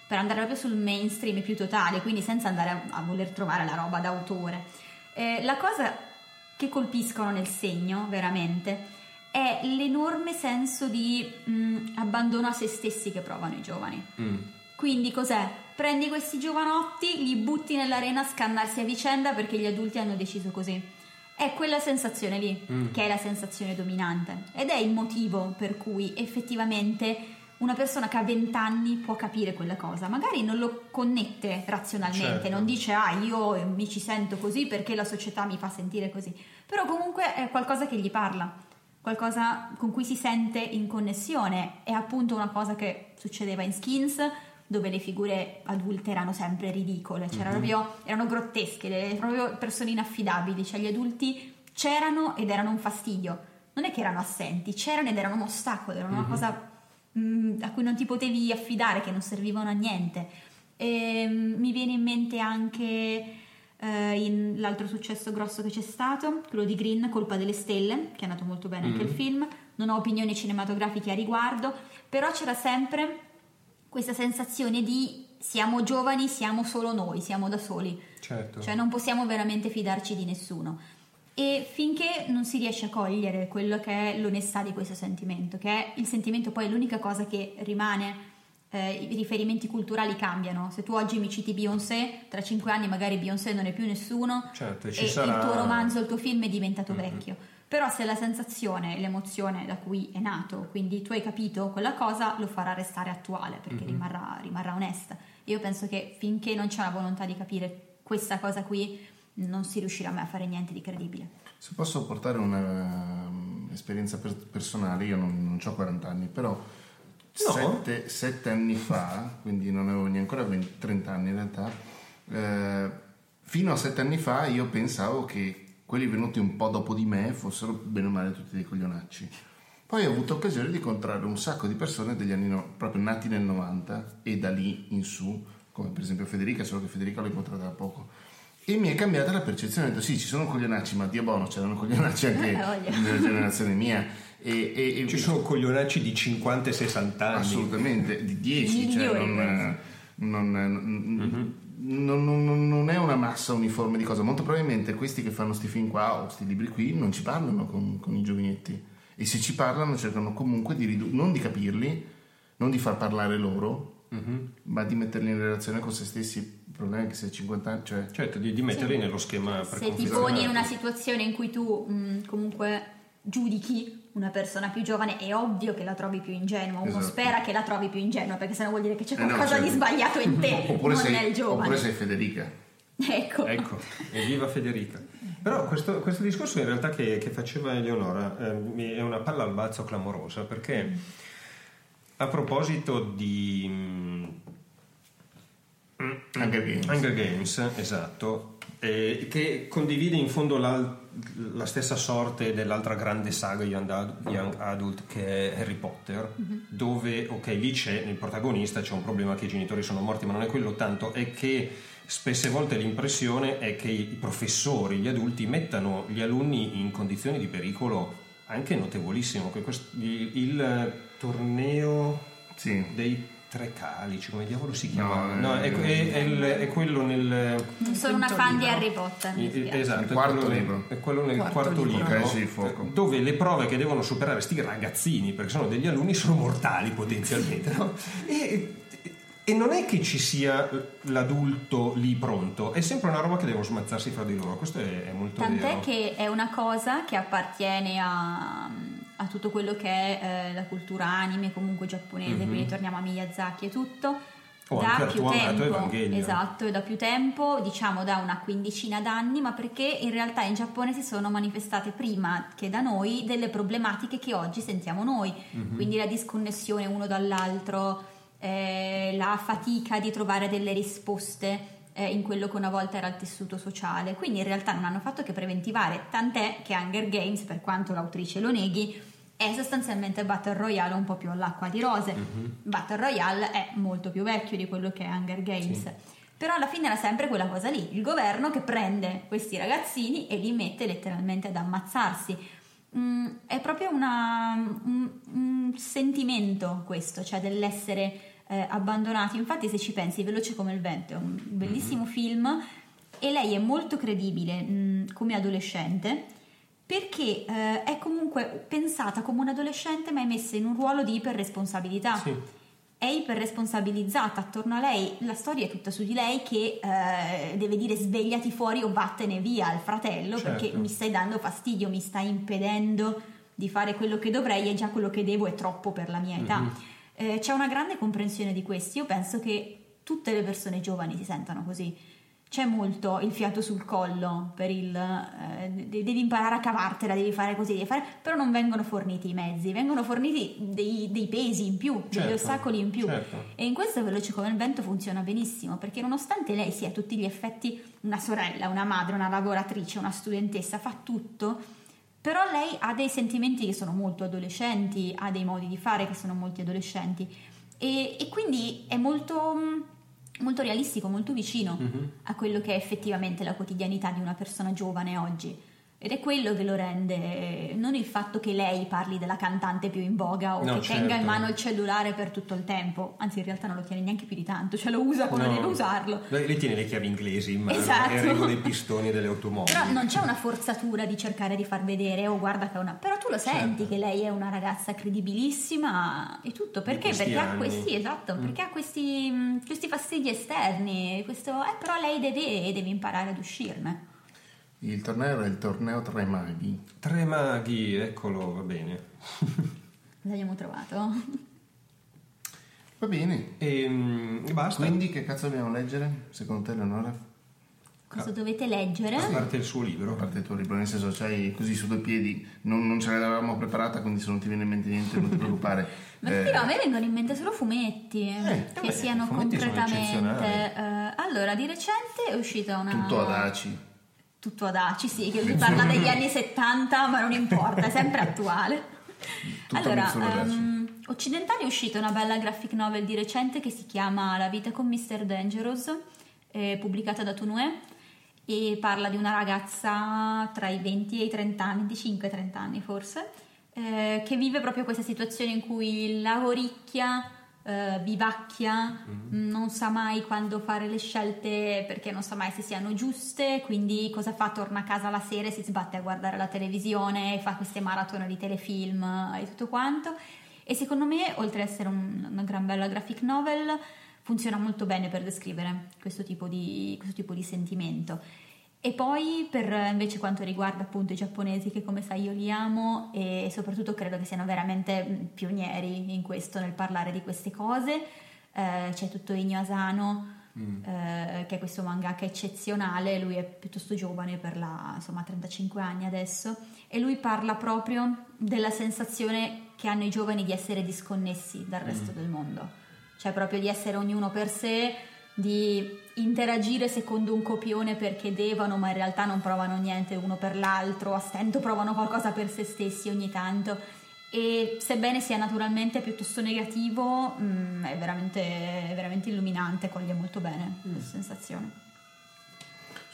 per andare proprio sul mainstream più totale, quindi senza andare a, a voler trovare la roba d'autore. Eh, la cosa che colpiscono nel segno, veramente, è l'enorme senso di mh, abbandono a se stessi che provano i giovani. Mm. Quindi cos'è? Prendi questi giovanotti, li butti nell'arena a scannarsi a vicenda perché gli adulti hanno deciso così. È quella sensazione lì che è la sensazione dominante ed è il motivo per cui effettivamente una persona che ha 20 anni può capire quella cosa. Magari non lo connette razionalmente, Certo. non dice ah io mi ci sento così perché la società mi fa sentire così, però comunque è qualcosa che gli parla qualcosa con cui si sente in connessione. È appunto una cosa che succedeva in Skins, dove le figure adulte erano sempre ridicole, c'era proprio, erano grottesche, le- proprio persone inaffidabili, cioè gli adulti c'erano ed erano un fastidio. non è che erano assenti, c'erano ed erano un ostacolo, erano una cosa mh, a cui non ti potevi affidare, che non servivano a niente. E, mh, mi viene in mente anche eh, in- l'altro successo grosso che c'è stato, quello di Green, Colpa delle Stelle, che è andato molto bene anche il film. Non ho opinioni cinematografiche a riguardo, però c'era sempre questa sensazione di siamo giovani, siamo solo noi, siamo da soli. Certo. Cioè non possiamo veramente fidarci di nessuno. E finché non si riesce a cogliere quello che è l'onestà di questo sentimento, che è il sentimento poi l'unica cosa che rimane, eh, i riferimenti culturali cambiano. Se tu oggi mi citi Beyoncé, tra cinque anni magari Beyoncé non è più nessuno Certo, e e sarà- il tuo romanzo, il tuo film è diventato vecchio. Però se la sensazione, l'emozione da cui è nato, quindi tu hai capito quella cosa, lo farà restare attuale perché rimarrà, rimarrà onesta. Io penso che finché non c'è la volontà di capire questa cosa qui, non si riuscirà mai a fare niente di credibile. Se posso portare un'esperienza personale, io non, non ho 40 anni, però sette, sette anni fa, quindi non avevo neanche ancora 20 30 anni in realtà, eh, fino a sette anni fa io pensavo che quelli venuti un po' dopo di me fossero bene o male tutti dei coglionacci. Poi ho avuto occasione di incontrare un sacco di persone degli anni no- proprio nati nel 90 e da lì in su, come per esempio Federica, solo che Federica l'ho incontrata da poco. E mi è cambiata la percezione, ho detto sì, ci sono coglionacci, ma Dio buono, c'erano coglionacci anche Eh, nella generazione mia. E, e- e- Ci sono coglionacci di 50 e 60 anni. assolutamente, di 10, cioè Milioni, non, non- non- non- non- non è una massa uniforme di cose. Molto probabilmente questi che fanno sti film qua o sti libri qui non ci parlano con, con i giovinetti. E se ci parlano cercano comunque di ridu- non di capirli, non di far parlare loro, ma di metterli in relazione con se stessi. Il problema è che se hai 50 anni, cioè Certo, di, di metterli nello schema Se ti poni in una situazione in cui tu mh, comunque giudichi una persona più giovane, è ovvio che la trovi più ingenua. Uno Esatto. spera che la trovi più ingenua, perché sennò vuol dire che c'è Eh no, qualcosa certo. di sbagliato in te, oppure, non sei, nel giovane. oppure sei Federica. Ecco. Ecco, evviva Federica. Però questo, questo discorso in realtà che, che faceva Eleonora eh, è una palla al balzo clamorosa perché a proposito di mm, Hunger Games. Hunger Games, esatto, eh, che condivide in fondo la, la stessa sorte dell'altra grande saga young ad- young adult che è Harry Potter, dove, ok, lì c'è nel protagonista c'è un problema che i genitori sono morti, ma non è quello tanto, è che spesse volte l'impressione è che i professori, gli adulti mettano gli alunni in condizioni di pericolo anche notevolissimo, che quest- il, il torneo Sì. dei tre calici, come diavolo si chiama? No, No, è, eh, è- è il- è quello nel... Non sono una fan di Harry Potter. mi i- spiace. Esatto, Il è quarto quello nel- libro. È quello nel quarto, Quarto libro, libro. Sì, il fuoco. dove le prove che devono superare sti ragazzini, perché sono degli alunni, sono mortali potenzialmente. no? E, e non è che ci sia l'adulto lì pronto, è sempre una roba che devono smazzarsi fra di loro. Questo è, è molto Tant'è vero. che è una cosa che appartiene a, a tutto quello che è eh, la cultura anime, comunque giapponese, quindi torniamo a Miyazaki e tutto. Mhm. O da più tempo, esatto, e da più tempo, diciamo da una quindicina d'anni, ma perché in realtà in Giappone si sono manifestate prima che da noi delle problematiche che oggi sentiamo noi, Mhm. quindi la disconnessione uno dall'altro, eh, la fatica di trovare delle risposte eh, in quello che una volta era il tessuto sociale. Quindi in realtà non hanno fatto che preventivare, tant'è che Hunger Games, per quanto l'autrice lo neghi, è sostanzialmente Battle Royale un po' più all'acqua di rose. Battle Royale è molto più vecchio di quello che è Hunger Games. Però alla fine era sempre quella cosa lì, il governo che prende questi ragazzini e li mette letteralmente ad ammazzarsi. Mm, è proprio una- un, un sentimento questo, cioè dell'essere eh, abbandonati. Infatti, se ci pensi, Veloce come il vento è un bellissimo film e lei è molto credibile mm, come adolescente perché eh, è comunque pensata come un adolescente ma è messa in un ruolo di iperresponsabilità. Sì. È iperresponsabilizzata attorno a lei, la storia è tutta su di lei che eh, deve dire svegliati fuori o vattene via al fratello Certo. perché mi stai dando fastidio, mi stai impedendo di fare quello che dovrei e già quello che devo è troppo per la mia età. Mhm. Eh, c'è una grande comprensione di questo, io penso che tutte le persone giovani si sentano così. C'è molto il fiato sul collo per il eh, de- devi imparare a cavartela, devi fare così, devi fare, però non vengono forniti i mezzi, vengono forniti dei, dei pesi in più, degli Certo, ostacoli in più. certo. E in questo Veloce come il vento funziona benissimo, perché nonostante lei sia a tutti gli effetti una sorella, una madre, una lavoratrice, una studentessa, fa tutto, Però lei ha dei sentimenti che sono molto adolescenti, ha dei modi di fare che sono molto adolescenti e, e quindi è molto, molto realistico, molto vicino a quello che è effettivamente la quotidianità di una persona giovane oggi. Ed è quello che lo rende, non il fatto che lei parli della cantante più in voga o No, che tenga in certo. mano il cellulare per tutto il tempo, anzi in realtà non lo tiene neanche più di tanto, cioè lo usa quando No. deve usarlo. Lei, tiene le chiavi inglesi in mano Esatto. e regola i pistoni delle automobili. Però non c'è una forzatura di cercare di far vedere, oh guarda che è una... Però tu lo senti Certo. che lei è una ragazza credibilissima e tutto. Perché? Perché ha anni. Mm. questi, esatto, perché ha questi, mh, questi fastidi esterni, questo... eh, però lei deve, deve imparare ad uscirne. Il torneo era il torneo Tre Maghi. Tre maghi, eccolo, va bene. Cosa abbiamo trovato? Va bene. E, mm, e basta. Quindi che cazzo dobbiamo leggere? Secondo te, Leonora? Cosa dovete leggere? A parte il suo libro. A parte il tuo libro, nel senso, c'hai così su due piedi, non, non ce l'avevamo preparata, quindi se non ti viene in mente niente non ti preoccupare. Ma Eh, ti a me vengono in mente solo fumetti che vabbè, siano fumetti eccezionali. eh, allora, di recente è uscita una. tutto ad ACI. Tutto ad ACI, sì, che lui parla degli anni 70, ma non importa, è sempre attuale. Tutto allora, ehm, occidentali è uscita una bella graphic novel di recente che si chiama La vita con Mr. Dangerous, eh, pubblicata da Tunue e parla di una ragazza tra i 20 e i 30 anni, 25-30 anni forse, eh, che vive proprio questa situazione in cui lavoricchia, eh, vivacchia, non sa mai quando fare le scelte perché non sa mai se siano giuste, quindi cosa fa? Torna a casa la sera e si sbatte a guardare la televisione, fa queste maratone di telefilm e tutto quanto. E secondo me, oltre ad essere un- una gran bella graphic novel, funziona molto bene per descrivere questo tipo di, questo tipo di sentimento. E poi per invece quanto riguarda appunto i giapponesi che come sai io li amo e soprattutto credo che siano veramente mh, pionieri in questo nel parlare di queste cose, eh, c'è tutto Inyo Asano eh, che è questo mangaka eccezionale, lui è piuttosto giovane per la insomma 35 anni adesso. E lui parla proprio della sensazione che hanno i giovani di essere disconnessi dal resto del mondo, cioè proprio di essere ognuno per sé, di interagire secondo un copione perché devono, ma in realtà non provano niente uno per l'altro, a stento provano qualcosa per se stessi ogni tanto. E sebbene sia naturalmente piuttosto negativo, mm, è, veramente, è veramente illuminante, coglie molto bene questa sensazione.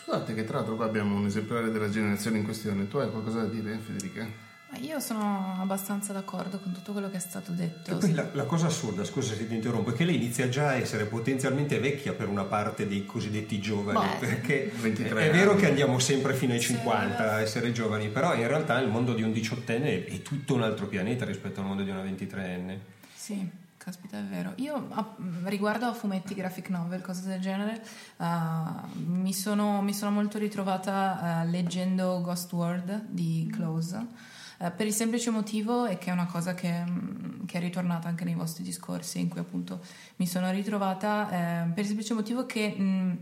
Scusate che tra l'altro qua abbiamo un esemplare della generazione in questione. Tu hai qualcosa da dire, Federica? Io sono abbastanza d'accordo con tutto quello che è stato E detto. poi la, la cosa assurda, scusa se ti interrompo, è che lei inizia già a essere potenzialmente vecchia per una parte dei cosiddetti giovani, Beh. perché 23 è vero anni. che andiamo sempre fino ai Sì, 50 a essere giovani, però in realtà il mondo di un diciottenne è tutto un altro pianeta rispetto al mondo di una 23enne. Sì, caspita, è vero. Io a- riguardo a fumetti, graphic novel, cose del genere, ah, mi, sono, mi sono molto ritrovata ah, leggendo Ghost World di Close. Eh, per il semplice motivo è che è una cosa che, mm, che è ritornata anche nei vostri discorsi, in cui appunto mi sono ritrovata eh, per il semplice motivo che mm,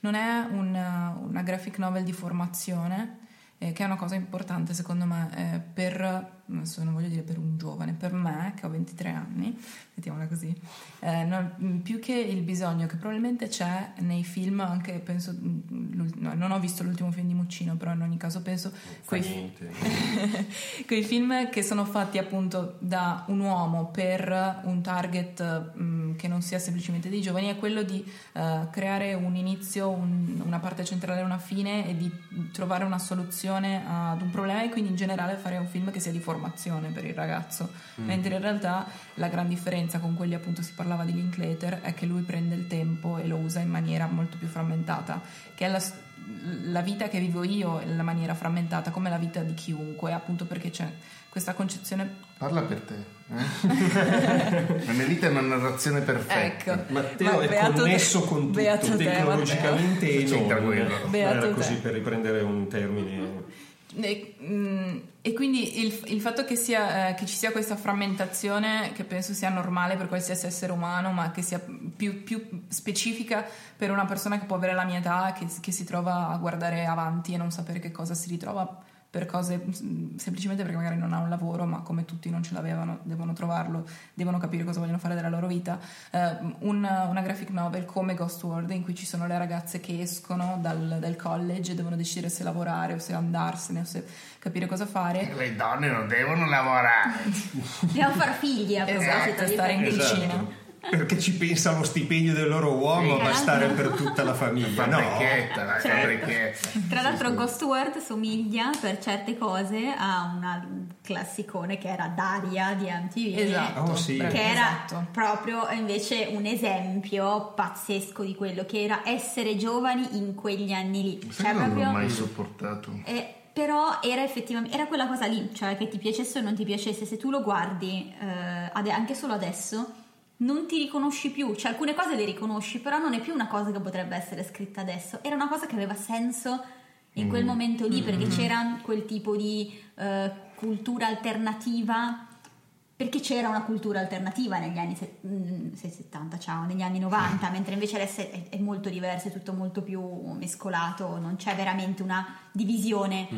non è una, una graphic novel di formazione, eh, che è una cosa importante secondo me eh, per, non voglio dire per un giovane, per me che ho 23 anni, mettiamola così, eh, non- mh, più che il bisogno che probabilmente c'è nei film, anche penso, l'ult- no, non ho visto l'ultimo film di Muccino, però in ogni caso penso quei, niente. quei film che sono fatti appunto da un uomo per un target mh, che non sia semplicemente dei giovani è quello di eh, creare un inizio, un- una parte centrale una fine e di trovare una soluzione ad un problema e quindi in generale fare un film che sia di formazione per il ragazzo mentre in realtà la gran differenza con quelli appunto si parlava di Linklater è che lui prende il tempo e lo usa in maniera molto più frammentata che è la, la vita che vivo io in la maniera frammentata come la vita di chiunque appunto perché c'è questa concezione Parla per te. Eh? la mia vita è una narrazione perfetta. ecco Matteo Ma è beato te- connesso con tutto, beato te, tecnologicamente Matteo. e non. quello. Beato Era te. così per riprendere un termine. E, mm, e quindi il, il fatto che, sia, eh, che ci sia questa frammentazione, che penso sia normale per qualsiasi essere umano, ma che sia più, più specifica per una persona che può avere la mia età, che, che si trova a guardare avanti e non sapere che cosa si ritrova per cose mm, semplicemente perché magari non ha un lavoro, ma come tutti non ce l'avevano, devono trovarlo, devono capire cosa vogliono fare della loro vita. Eh, una, una graphic novel come Ghost World in cui ci sono le ragazze che escono dal, dal college e devono decidere se lavorare o se andarsene o se capire cosa fare. Le donne non devono lavorare. Dobbiamo far figli a proposito Esatto, di stare in famiglie. cucina. Perché ci pensa allo stipendio del loro uomo Sì. a bastare per tutta la famiglia. No, Fabbrichetta, la fabbrichetta. Tra l'altro Ghost World somiglia per certe cose a una classicone che era Daria di MTV. Esatto, Oh, sì. Che era esatto. proprio invece un esempio pazzesco di quello che era essere giovani in quegli anni lì. Cioè, non l'ho proprio- mai sopportato. eh, però era effettivamente era quella cosa lì, cioè che ti piacesse o non ti piacesse, se tu lo guardi eh, ade- anche solo adesso non ti riconosci più, cioè alcune cose le riconosci, però non è più una cosa che potrebbe essere scritta adesso, era una cosa che aveva senso in quel momento lì perché c'era quel tipo di eh, cultura alternativa perché c'era una cultura alternativa negli anni se- mm, se- 70, ciao, negli anni 90, mentre invece adesso è, è molto diverso, è tutto molto più mescolato, non c'è veramente una divisione,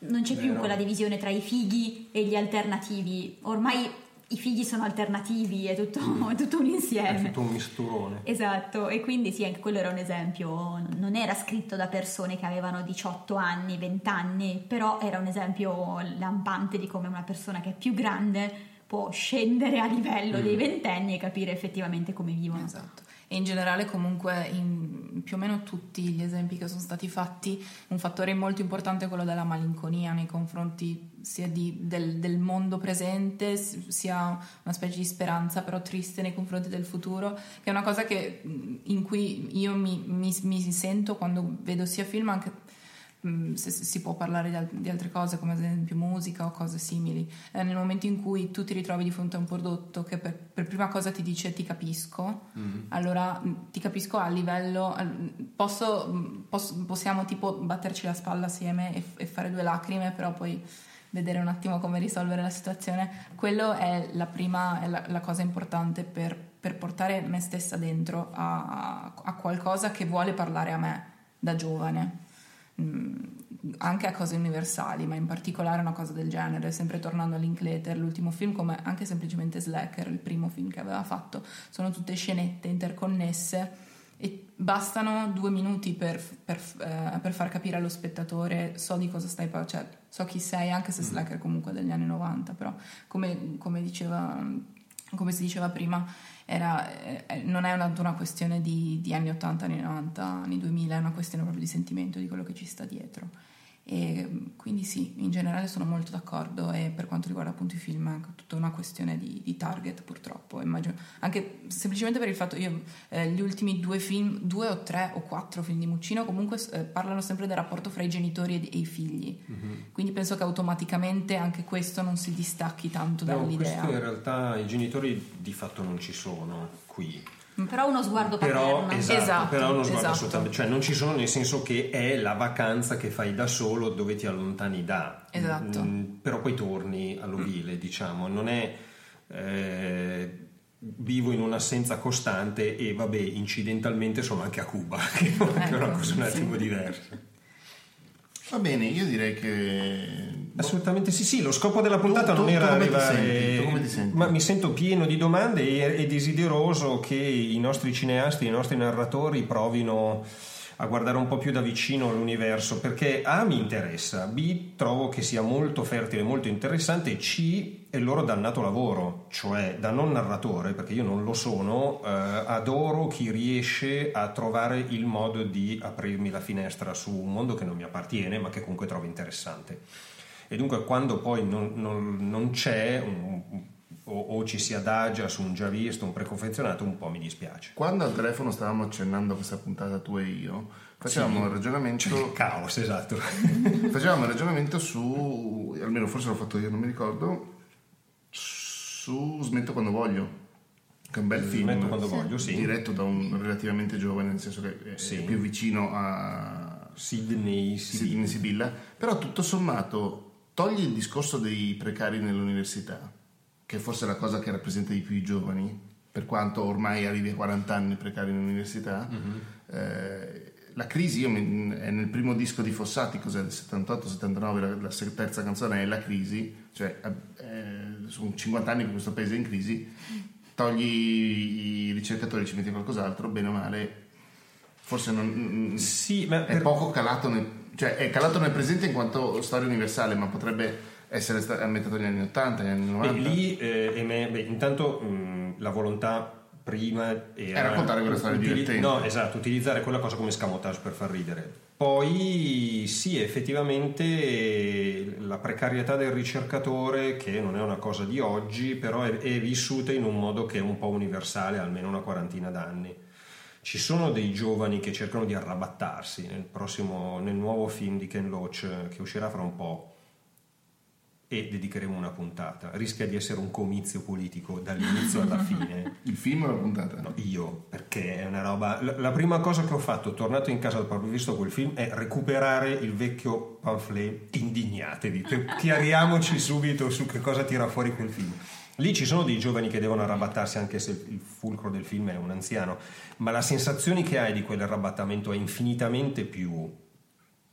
non c'è più Vero. quella divisione tra i fighi e gli alternativi, ormai i figli sono alternativi, è tutto, è tutto un È insieme. tutto un misturone. Esatto, e quindi sì, anche quello era un esempio, non era scritto da persone che avevano 18 anni, 20 anni, però era un esempio lampante di come una persona che è più grande può scendere a livello dei ventenni e capire effettivamente come vivono. Esatto. E in generale comunque in più o meno tutti gli esempi che sono stati fatti, un fattore molto importante è quello della malinconia nei confronti sia di- del, del mondo presente, sia una specie di speranza però triste nei confronti del futuro, che è una cosa che, in cui io mi, mi- mi sento quando vedo sia film anche mh, se se si può parlare di, al- di altre cose come ad esempio musica o cose simili. Eh, nel momento in cui tu ti ritrovi di fronte a un prodotto che per, per prima cosa ti dice ti capisco allora mh, ti capisco a livello posso, mh, posso- possiamo tipo batterci la spalla assieme e, e fare due lacrime però poi vedere un attimo come risolvere la situazione. Quello è la prima è la, la cosa importante per, per portare me stessa dentro a, a qualcosa che vuole parlare a me da giovane. Mm, anche a cose universali, ma in particolare una cosa del genere, sempre tornando a Linklater, l'ultimo film come anche semplicemente Slacker, il primo film che aveva fatto, sono tutte scenette interconnesse e bastano due minuti per, per, eh, per far capire allo spettatore so di cosa stai parlando, cioè so chi sei, anche se Slacker comunque è degli anni 90, però come, come diceva come si diceva prima, era, eh, non è una, una questione di, di anni 80, anni 90, anni 2000, è una questione proprio di sentimento, di quello che ci sta dietro. E quindi sì, in generale sono molto d'accordo e per quanto riguarda appunto i film è anche tutta una questione di, di target purtroppo, immagino, anche semplicemente per il fatto io eh, gli ultimi due film, due o tre o quattro film di Muccino comunque eh, parlano sempre del rapporto fra i genitori e, i figli, quindi penso che automaticamente anche questo non si distacchi tanto No, dall'idea. questo in realtà i genitori di fatto non ci sono qui. Però uno sguardo Però, paterno. esatto, Esatto, però uno sguardo esatto. assolutamente, cioè non ci sono nel senso che è la vacanza che fai da solo dove ti allontani da. Esatto. Mm, però poi torni all'ovile, diciamo, non è eh, vivo in un'assenza costante e vabbè, incidentalmente sono anche a Cuba, che è una Ecco, cosa un attimo diversa. Va bene, io direi che... Assolutamente sì, sì, lo scopo della puntata Tu- non tu era arrivare... Tu ti senti? Ma mi sento pieno di domande e, e desideroso che i nostri cineasti, i nostri narratori provino a guardare un po' più da vicino l'universo perché A mi interessa, B trovo che sia molto fertile, molto interessante C è il loro dannato lavoro, cioè da non narratore, perché io non lo sono, eh, adoro chi riesce a trovare il modo di aprirmi la finestra su un mondo che non mi appartiene ma che comunque trovo interessante. E dunque quando poi non, non- non c'è un- o, o ci si adagia su un già visto, un preconfezionato, un po' mi dispiace. Quando al telefono stavamo accennando a questa puntata tu e io, facevamo Sì. un ragionamento... Caos, esatto. Facevamo un ragionamento su, almeno forse l'ho fatto io, non mi ricordo, su Smetto quando voglio, che è un bel film. Smetto quando voglio, sì. Diretto da un relativamente giovane, nel senso che è, Sì. più vicino a Sydney, sì. Sidney Sibilla, però tutto sommato togli il discorso dei precari nell'università, che forse è la cosa che rappresenta di più i giovani, per quanto ormai arrivi a 40 anni precari in università, eh, la crisi io mi- è nel primo disco di Fossati, cos'è del 78-79, la, la terza canzone è La crisi, cioè eh, sono 50 anni che questo paese è in crisi, togli i ricercatori, ci metti qualcos'altro, bene o male, forse non, Sì, ma è per- poco calato nel, cioè è calato nel presente in quanto storia universale, ma potrebbe essere sta- ambientato negli anni 80, negli anni Beh, 90. lì eh, eme- beh, intanto mh, la volontà prima era È raccontare quella storia divertente. No, esatto, utilizzare quella cosa come scamotage per far ridere. Poi sì, effettivamente la precarietà del ricercatore, che non è una cosa di oggi, però è, è vissuta in un modo che è un po' universale, almeno una quarantina d'anni. Ci sono dei giovani che cercano di arrabattarsi nel prossimo, nel nuovo film di Ken Loach eh, che uscirà fra un po' e dedicheremo una puntata. Rischia di essere un comizio politico dall'inizio alla fine. Il film o la puntata? No, io, perché è una roba. La, la prima cosa che ho fatto, tornato in casa dopo aver visto quel film, è recuperare il vecchio pamphlet Indignatevi. Chiariamoci subito su che cosa tira fuori quel film. Lì ci sono dei giovani che devono arrabattarsi, anche se il fulcro del film è un anziano, ma la sensazione che hai di quell'arrabattamento è infinitamente più,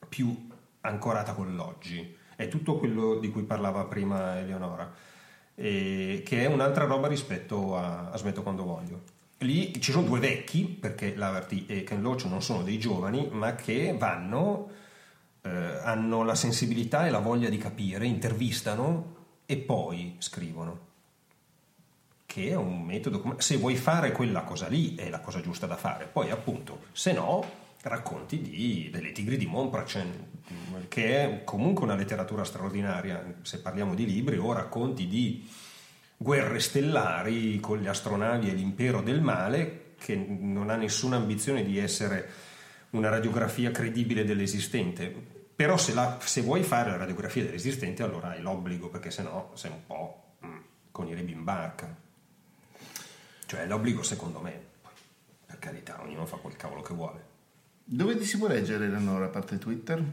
più ancorata con l'oggi. È tutto quello di cui parlava prima Eleonora, e che è un'altra roba rispetto a, a Smetto quando voglio. Lì ci sono due vecchi, perché Laverty e Ken Loach non sono dei giovani, ma che vanno, eh, hanno la sensibilità e la voglia di capire, intervistano e poi scrivono. Che è un metodo, come- se vuoi fare quella cosa lì è la cosa giusta da fare, poi appunto, se no, racconti di, delle tigri di Montpracen, che è comunque una letteratura straordinaria, se parliamo di libri, o racconti di guerre stellari con le astronavi e l'impero del male, che non ha nessuna ambizione di essere una radiografia credibile dell'esistente. Però se, la- se vuoi fare la radiografia dell'esistente allora hai l'obbligo, perché sennò sei un po' mm, con i rebi in barca. Cioè l'obbligo secondo me. Per carità, ognuno fa quel cavolo che vuole. Dove ti si può leggere, Eleonora, a parte Twitter?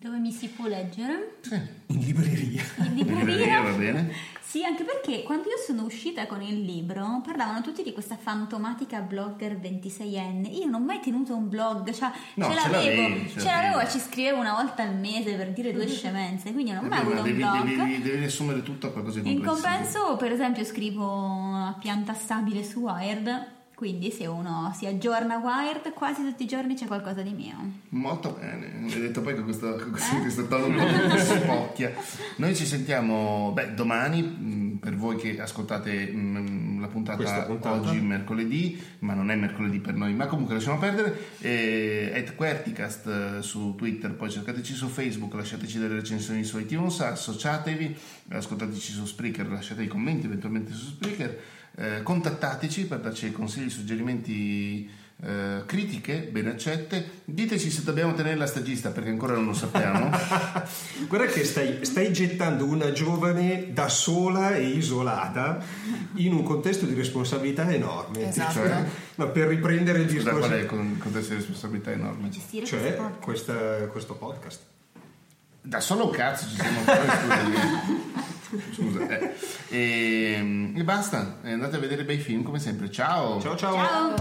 Dove mi si può leggere? In libreria. In In libreria. libreria, va bene? Sì, anche perché quando io sono uscita con il libro parlavano tutti di questa fantomatica blogger 26enne. Io non ho mai tenuto un blog, cioè No, ce ce l'avevo, l'avevi, ce ce l'avevo e ci scrivevo una volta al mese per dire due scemenze, quindi non ho mai avuto un devi, blog. devi, devi riassumere tutto a qualcosa di In complessivo. compenso, per esempio, scrivo a pianta stabile su Wired, quindi se uno si aggiorna Wired, quasi tutti i giorni c'è qualcosa di mio. Molto bene, hai detto poi con questo, con questo, Eh? questo tono un po' spocchia. Noi ci sentiamo beh, domani, mh, per voi che ascoltate mh, la puntata, puntata. oggi mercoledì, ma non è mercoledì per noi, ma comunque lasciamo perdere. Eh, at Querticast eh, su Twitter, poi cercateci su Facebook, lasciateci delle recensioni su iTunes, associatevi, ascoltateci su Spreaker, lasciate i commenti eventualmente su Spreaker, eh, contattateci per darci consigli, suggerimenti eh, critiche ben accette. Diteci se dobbiamo tenere la stagista perché ancora non lo sappiamo. Guarda che stai, stai gettando una giovane da sola e isolata in un contesto di responsabilità enorme. Esatto. Cioè, Ma per riprendere il scusa, qual è il discorso, con- contesto di responsabilità enorme? Gestire cioè questa- questo podcast. Da solo un cazzo ci siamo ancora Scusa, eh. e, e basta, andate a vedere bei film come sempre. Ciao. Ciao ciao. Ciao!